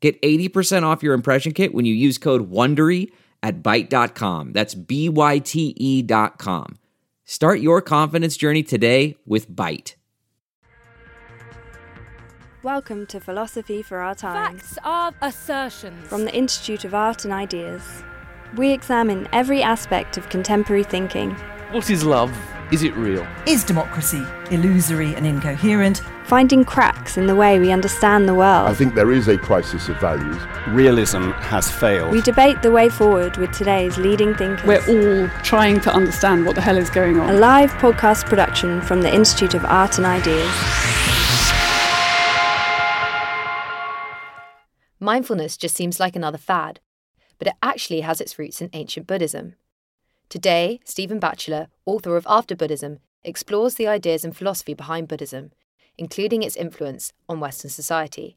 Get 80% off your impression kit when you use code WONDERY at Byte.com. That's B-Y-T-E dot com. Start your confidence journey today with Byte. Welcome to Philosophy for Our Times Facts are assertions. from the Institute of Art and Ideas. We examine every aspect of contemporary thinking, What is love? Is it real? Is democracy illusory and incoherent? finding cracks in the way we understand the world. I think there is a crisis of values. Realism has failed. We debate the way forward with today's leading thinkers. We're all trying to understand what the hell is going on. a live podcast production from the Institute of Art and Ideas. Mindfulness just seems like another fad, but it actually has its roots in ancient Buddhism. Today, Stephen Batchelor, author of After Buddhism, explores the ideas and philosophy behind Buddhism, including its influence on Western society.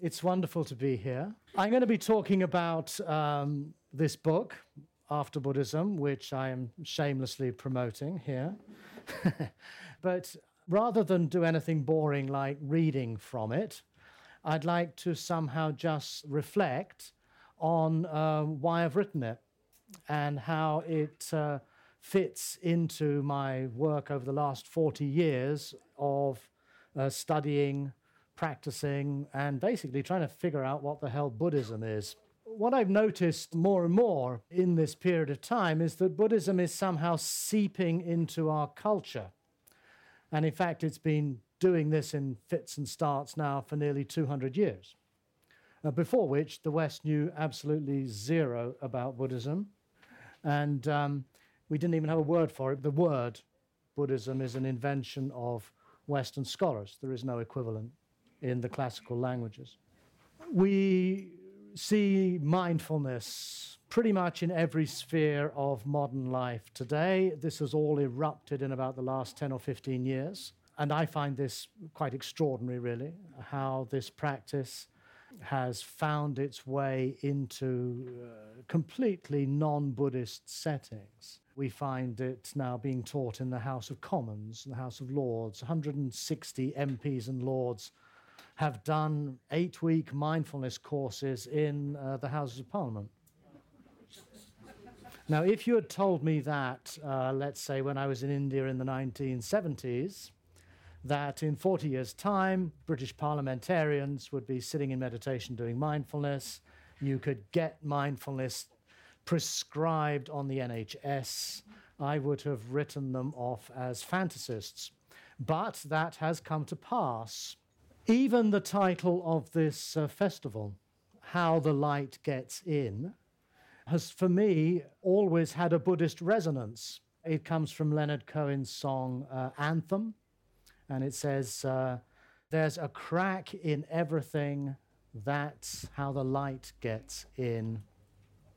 It's wonderful to be here. I'm going to be talking about um, this book, After Buddhism, which I am shamelessly promoting here. but rather than do anything boring like reading from it, I'd like to somehow just reflect on uh, why I've written it and how it uh, fits into my work over the last 40 years of uh, studying, practicing, and basically trying to figure out what the hell Buddhism is. What I've noticed more and more in this period of time is that Buddhism is somehow seeping into our culture. And in fact, it's been doing this in fits and starts now for nearly 200 years. Uh, before which, the West knew absolutely zero about Buddhism. And um, we didn't even have a word for it. The word Buddhism is an invention of Western scholars, there is no equivalent in the classical languages. We see mindfulness pretty much in every sphere of modern life today. This has all erupted in about the last 10 or 15 years. And I find this quite extraordinary, really, how this practice has found its way into uh, completely non Buddhist settings. We find it now being taught in the House of Commons, the House of Lords. 160 MPs and Lords have done eight week mindfulness courses in uh, the Houses of Parliament. Now, if you had told me that, uh, let's say, when I was in India in the 1970s, that in 40 years' time, British parliamentarians would be sitting in meditation doing mindfulness. You could get mindfulness prescribed on the NHS. I would have written them off as fantasists. But that has come to pass. Even the title of this uh, festival, How the Light Gets In, has for me always had a Buddhist resonance. It comes from Leonard Cohen's song uh, Anthem and it says, uh, There's a crack in everything, that's how the light gets in.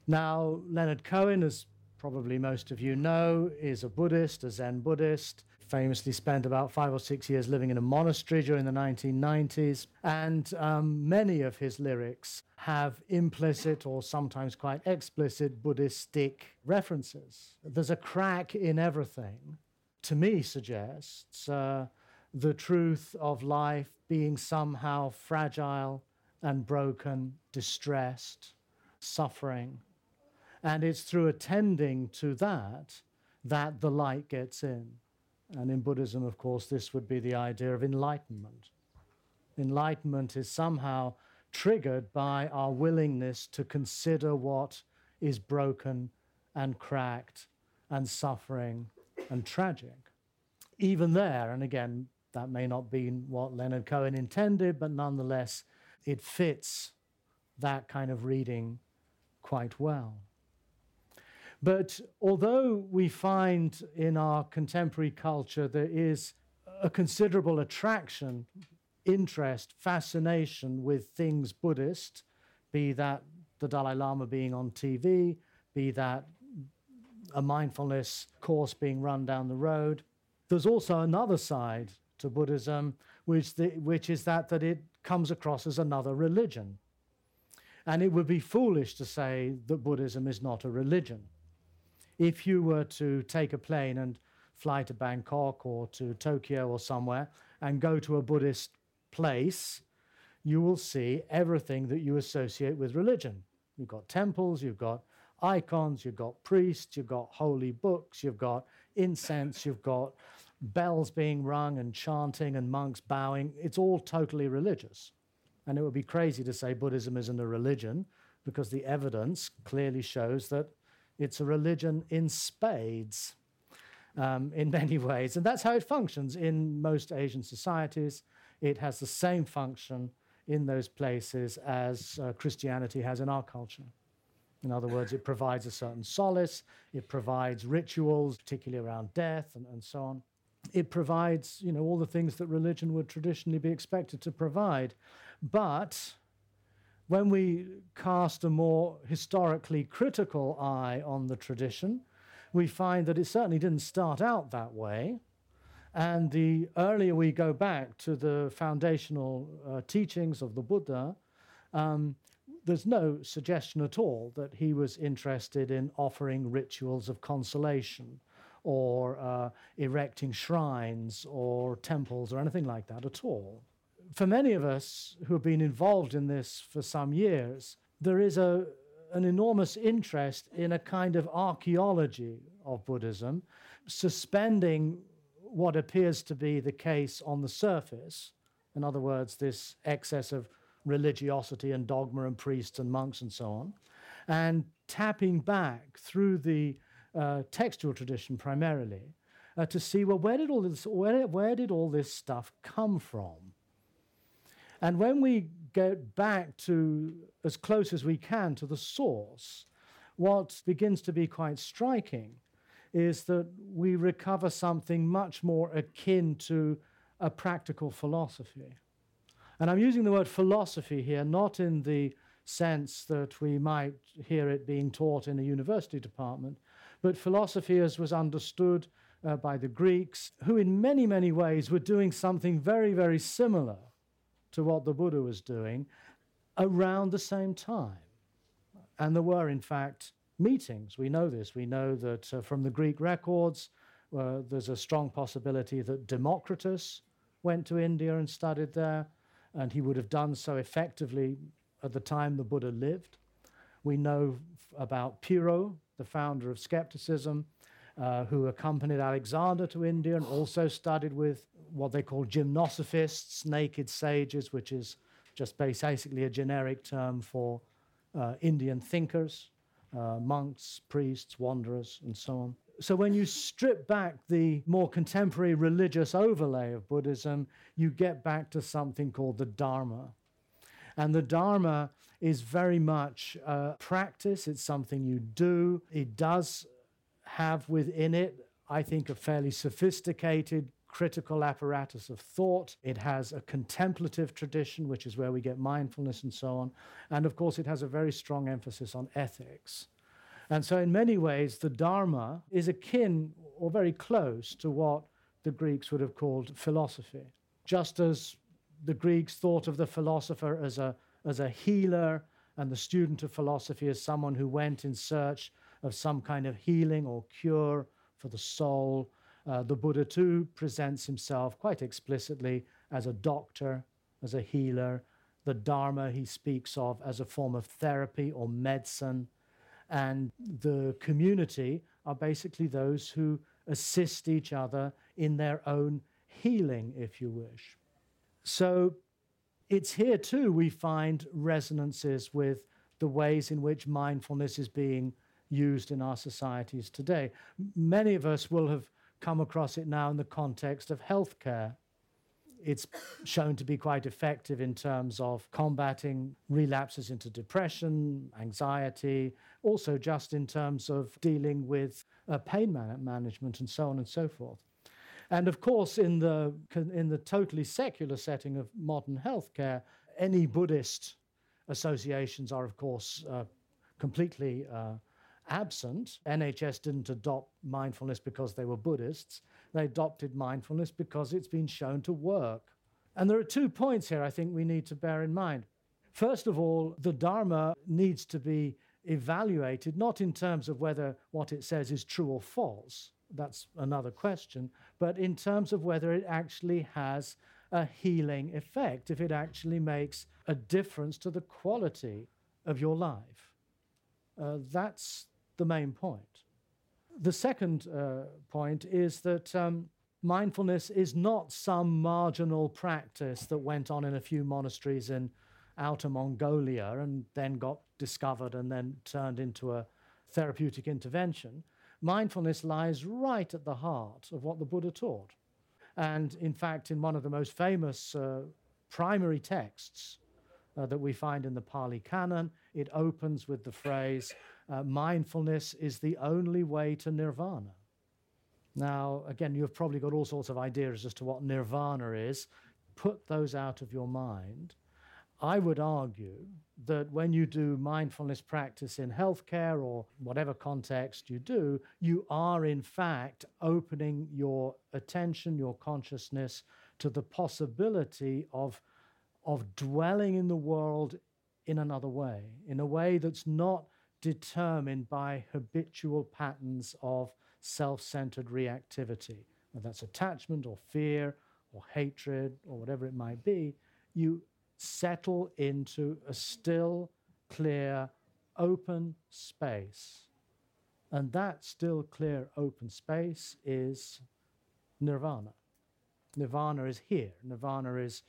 Now, Leonard Cohen, as probably most of you know, is a Buddhist, a Zen Buddhist. Famously spent about five or six years living in a monastery during the 1990s, and um, many of his lyrics have implicit or sometimes quite explicit Buddhistic references. There's a crack in everything, to me, suggests uh, the truth of life being somehow fragile and broken, distressed, suffering. And it's through attending to that that the light gets in. And in Buddhism, of course, this would be the idea of enlightenment. Enlightenment is somehow triggered by our willingness to consider what is broken and cracked and suffering and tragic. Even there, and again, that may not be what Leonard Cohen intended, but nonetheless, it fits that kind of reading quite well. But although we find in our contemporary culture there is a considerable attraction, interest, fascination with things Buddhist, be that the Dalai Lama being on TV, be that a mindfulness course being run down the road. There's also another side to Buddhism, which, the, which is that, that it comes across as another religion. And it would be foolish to say that Buddhism is not a religion. If you were to take a plane and fly to Bangkok or to Tokyo or somewhere and go to a Buddhist place, you will see everything that you associate with religion. You've got temples, you've got icons, you've got priests, you've got holy books, you've got incense, you've got bells being rung and chanting and monks bowing. It's all totally religious. And it would be crazy to say Buddhism isn't a religion because the evidence clearly shows that it's a religion in spades um, in many ways. And that's how it functions in most Asian societies. It has the same function in those places as uh, Christianity has in our culture. In other words, it provides a certain solace, it provides rituals, particularly around death and, and so on. It provides, you know, all the things that religion would traditionally be expected to provide. But when we cast a more historically critical eye on the tradition, we find that it certainly didn't start out that way. And the earlier we go back to the foundational uh, teachings of the Buddha, um, there's no suggestion at all that he was interested in offering rituals of consolation or uh, erecting shrines or temples or anything like that at all. For many of us who have been involved in this for some years, there is a, an enormous interest in a kind of archaeology of Buddhism, suspending what appears to be the case on the surface. In other words, this excess of religiosity and dogma and priests and monks and so on, and tapping back through the uh, textual tradition primarily uh, to see well where did all this where, where did all this stuff come from? And when we get back to as close as we can to the source what begins to be quite striking is that we recover something much more akin to a practical philosophy. And i'm using the word philosophy here not in the sense that we might hear it being taught in a university department, but philosophy as was understood uh, by the Greeks, who in many, many ways were doing something very, very similar to what the Buddha was doing around the same time. And there were, in fact, meetings. We know this. We know that uh, from the Greek records, uh, there's a strong possibility that Democritus went to India and studied there, and he would have done so effectively at the time the Buddha lived. We know about Pyrrho, the founder of skepticism, uh, who accompanied Alexander to India and also studied with what they call gymnosophists, naked sages, which is just basically a generic term for uh, Indian thinkers, uh, monks, priests, wanderers, and so on. So, when you strip back the more contemporary religious overlay of Buddhism, you get back to something called the Dharma. And the Dharma is very much practice, it's something you do. It does have within it, I think, a fairly sophisticated critical apparatus of thought. It has a contemplative tradition, which is where we get mindfulness and so on. And of course, it has a very strong emphasis on ethics. And so, in many ways, the Dharma is akin or very close to what the Greeks would have called philosophy. Just as the Greeks thought of the philosopher as a, as a healer and the student of philosophy as someone who went in search of some kind of healing or cure for the soul. Uh, the Buddha, too, presents himself quite explicitly as a doctor, as a healer. The Dharma he speaks of as a form of therapy or medicine. And the community are basically those who assist each other in their own healing, if you wish. So it's here too we find resonances with the ways in which mindfulness is being used in our societies today. Many of us will have come across it now in the context of healthcare. It's shown to be quite effective in terms of combating relapses into depression, anxiety, also just in terms of dealing with uh, pain man- management and so on and so forth. And of course, in the, in the totally secular setting of modern healthcare, any Buddhist associations are, of course, uh, completely uh, absent. NHS didn't adopt mindfulness because they were Buddhists, they adopted mindfulness because it's been shown to work. And there are two points here I think we need to bear in mind. First of all, the Dharma needs to be evaluated not in terms of whether what it says is true or false, that's another question, but in terms of whether it actually has a healing effect, if it actually makes a difference to the quality of your life. Uh, that's the main point. The second uh, point is that um, mindfulness is not some marginal practice that went on in a few monasteries in outer Mongolia and then got discovered and then turned into a therapeutic intervention. Mindfulness lies right at the heart of what the Buddha taught. And in fact, in one of the most famous uh, primary texts uh, that we find in the Pali Canon, it opens with the phrase, uh, mindfulness is the only way to nirvana. Now, again, you've probably got all sorts of ideas as to what nirvana is. Put those out of your mind. I would argue that when you do mindfulness practice in healthcare or whatever context you do, you are in fact opening your attention, your consciousness to the possibility of, of dwelling in the world in another way, in a way that's not determined by habitual patterns of self centered reactivity. Whether that's attachment or fear or hatred or whatever it might be, you settle into a still, clear, open space. And that still, clear, open space is nirvana. Nirvana is here. Nirvana is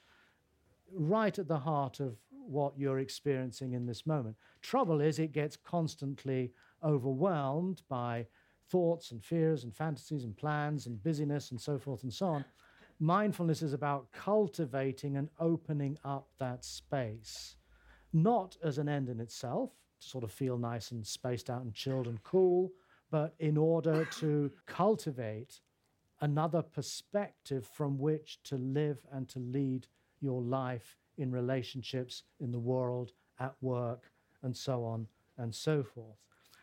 right at the heart of what you're experiencing in this moment. Trouble is, it gets constantly overwhelmed by thoughts and fears and fantasies and plans and busyness and so forth and so on. Mindfulness is about cultivating and opening up that space, not as an end in itself, to sort of feel nice and spaced out and chilled and cool, but in order to cultivate another perspective from which to live and to lead your life in relationships, in the world, at work, and so on and so forth.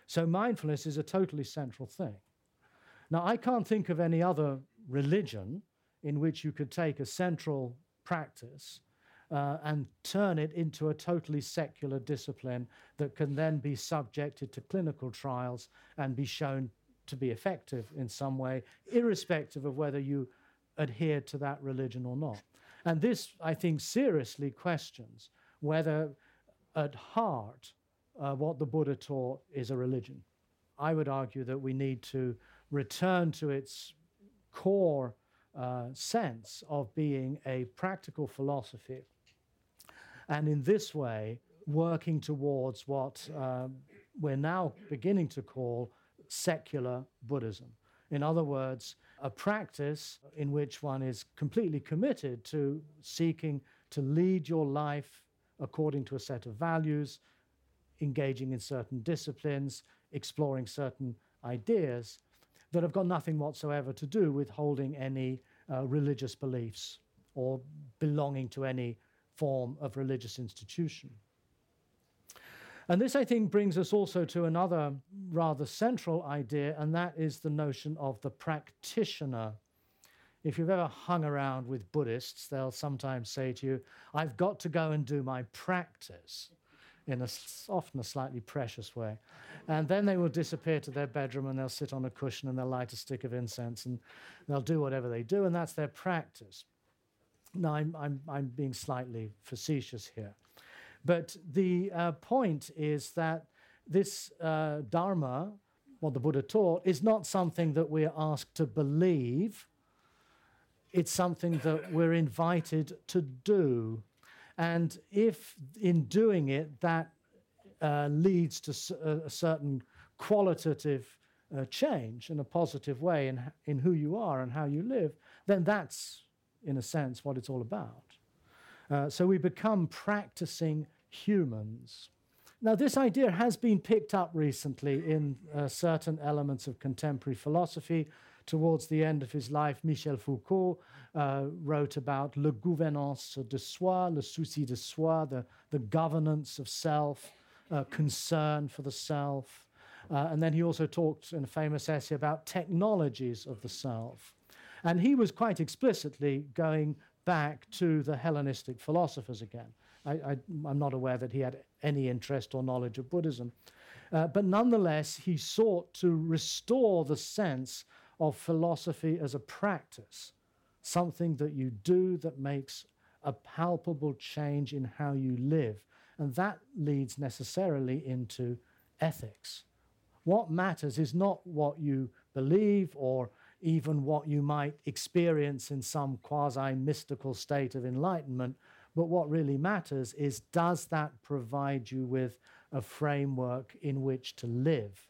So, mindfulness is a totally central thing. Now, I can't think of any other religion in which you could take a central practice uh, and turn it into a totally secular discipline that can then be subjected to clinical trials and be shown to be effective in some way, irrespective of whether you adhere to that religion or not. And this, I think, seriously questions whether at heart uh, what the Buddha taught is a religion. I would argue that we need to return to its core uh, sense of being a practical philosophy. And in this way, working towards what uh, we're now beginning to call secular Buddhism. In other words, a practice in which one is completely committed to seeking to lead your life according to a set of values, engaging in certain disciplines, exploring certain ideas that have got nothing whatsoever to do with holding any uh, religious beliefs or belonging to any form of religious institution. And this, I think, brings us also to another rather central idea, and that is the notion of the practitioner. If you've ever hung around with Buddhists, they'll sometimes say to you, I've got to go and do my practice in a, often a slightly precious way. And then they will disappear to their bedroom and they'll sit on a cushion and they'll light a stick of incense and they'll do whatever they do, and that's their practice. Now, I'm, I'm, I'm being slightly facetious here. But the uh, point is that this uh, Dharma, what the Buddha taught, is not something that we're asked to believe. It's something that we're invited to do. And if in doing it that uh, leads to a, certain qualitative uh, change in a positive way in, in who you are and how you live, then that's, in a sense, what it's all about. Uh, so we become practicing humans. Now, this idea has been picked up recently in uh, certain elements of contemporary philosophy towards the end of his life, Michel Foucault uh, wrote about le gouvernance de soi, le souci de soi, the, the governance of self, uh, concern for the self. Uh, and then he also talked in a famous essay about technologies of the self. And he was quite explicitly going back to the Hellenistic philosophers again. I, am not aware that he had any interest or knowledge of Buddhism. Uh, but nonetheless, he sought to restore the sense of philosophy as a practice, something that you do that makes a palpable change in how you live. And that leads necessarily into ethics. What matters is not what you believe or even what you might experience in some quasi mystical state of enlightenment, but what really matters is does that provide you with a framework in which to live?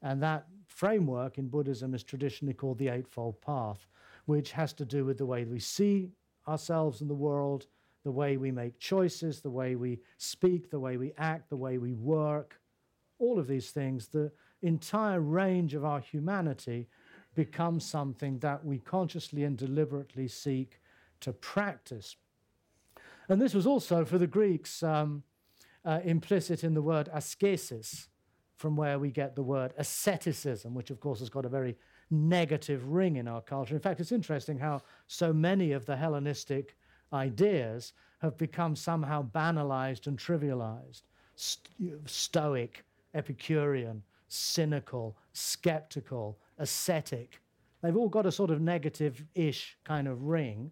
And that framework in Buddhism is traditionally called the Eightfold Path, which has to do with the way we see ourselves in the world, the way we make choices, the way we speak, the way we act, the way we work, all of these things, the entire range of our humanity becomes something that we consciously and deliberately seek to practice. And this was also for the Greeks um, uh, implicit in the word ascesis, from where we get the word asceticism, which of course has got a very negative ring in our culture. In fact, it's interesting how so many of the Hellenistic ideas have become somehow banalized and trivialized. Stoic, Epicurean, cynical, skeptical, ascetic. They've all got a sort of negative ish kind of ring.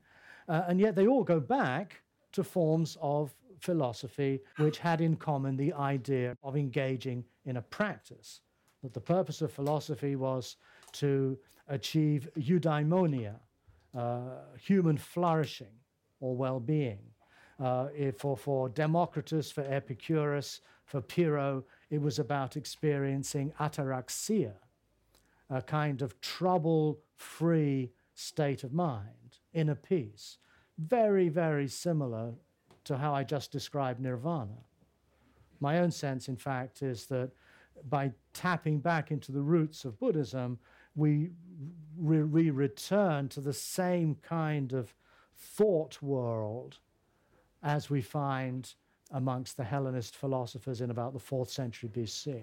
Uh, and yet they all go back to forms of philosophy which had in common the idea of engaging in a practice. That the purpose of philosophy was to achieve eudaimonia, uh, human flourishing or well being. Uh, for, for Democritus, for Epicurus, for Pyrrho, it was about experiencing ataraxia, a kind of trouble free state of mind, inner peace very, very similar to how I just described nirvana. My own sense, in fact, is that by tapping back into the roots of Buddhism, we re- return to the same kind of thought world as we find amongst the Hellenist philosophers in about the fourth century BC.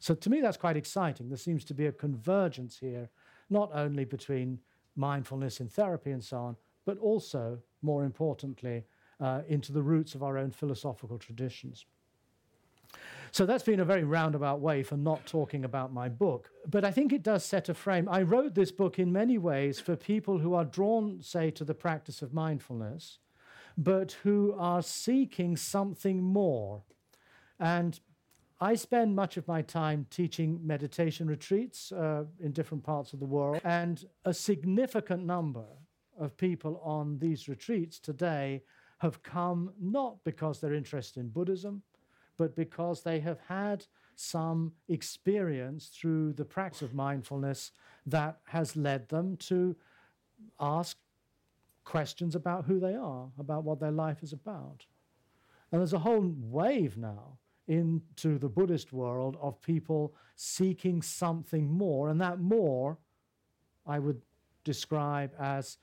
So to me, that's quite exciting. There seems to be a convergence here, not only between mindfulness in therapy and so on, but also, more importantly, uh, into the roots of our own philosophical traditions. So that's been a very roundabout way for not talking about my book. But I think it does set a frame. I wrote this book in many ways for people who are drawn, say, to the practice of mindfulness, but who are seeking something more. And I spend much of my time teaching meditation retreats uh, in different parts of the world, and a significant number of people on these retreats today have come not because they're interested in Buddhism, but because they have had some experience through the practice of mindfulness that has led them to ask questions about who they are, about what their life is about. And there's a whole wave now into the Buddhist world of people seeking something more, and that more I would describe as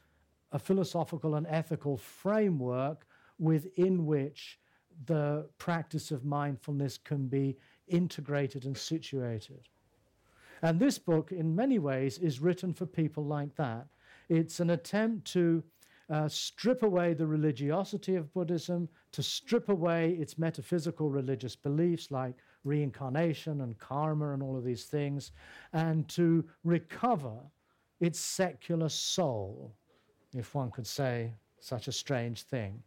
a philosophical and ethical framework within which the practice of mindfulness can be integrated and situated. And this book, in many ways, is written for people like that. It's an attempt to uh, strip away the religiosity of Buddhism, to strip away its metaphysical religious beliefs like reincarnation and karma and all of these things, and to recover its secular soul if one could say such a strange thing.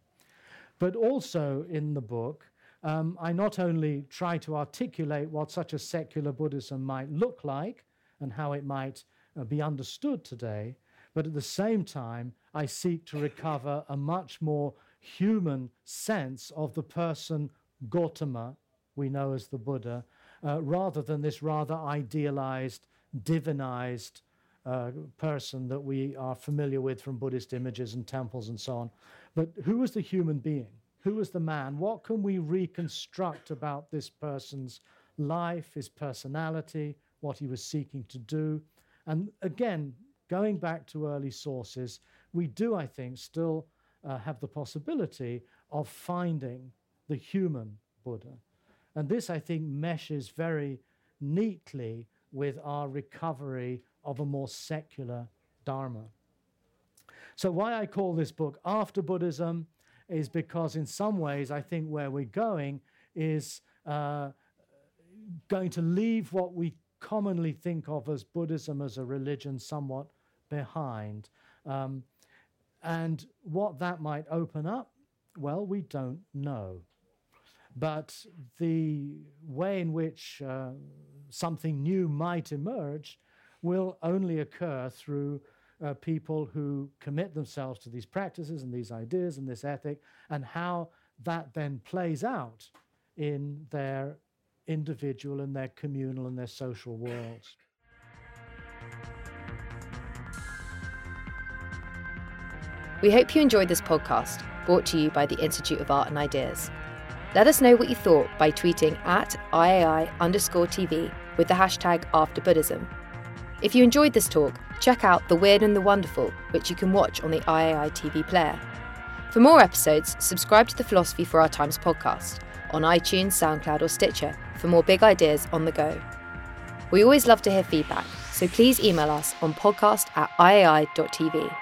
But also in the book, um, I not only try to articulate what such a secular Buddhism might look like and how it might uh, be understood today, but at the same time, I seek to recover a much more human sense of the person Gautama, we know as the Buddha, uh, rather than this rather idealized, divinized uh, person that we are familiar with from Buddhist images and temples and so on. But who was the human being? Who was the man? What can we reconstruct about this person's life, his personality, what he was seeking to do? And again, going back to early sources, we do, I think, still uh, have the possibility of finding the human Buddha. And this, I think, meshes very neatly with our recovery of a more secular Dharma. So, why I call this book After Buddhism is because, in some ways, I think where we're going is uh, going to leave what we commonly think of as Buddhism as a religion somewhat behind. Um, and what that might open up, well, we don't know. But the way in which uh, something new might emerge will only occur through uh, people who commit themselves to these practices and these ideas and this ethic, and how that then plays out in their individual and their communal and their social worlds. We hope you enjoyed this podcast, brought to you by the Institute of Art and Ideas. Let us know what you thought by tweeting at IAI underscore TV with the hashtag AfterBuddhism. If you enjoyed this talk, check out The Weird and the Wonderful, which you can watch on the IAI TV player. For more episodes, subscribe to the Philosophy for Our Times podcast on iTunes, SoundCloud, or Stitcher for more big ideas on the go. We always love to hear feedback, so please email us on podcast at iai.tv.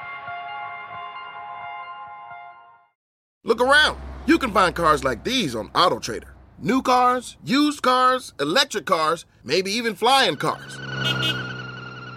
Look around. You can find cars like these on AutoTrader. New cars, used cars, electric cars, maybe even flying cars.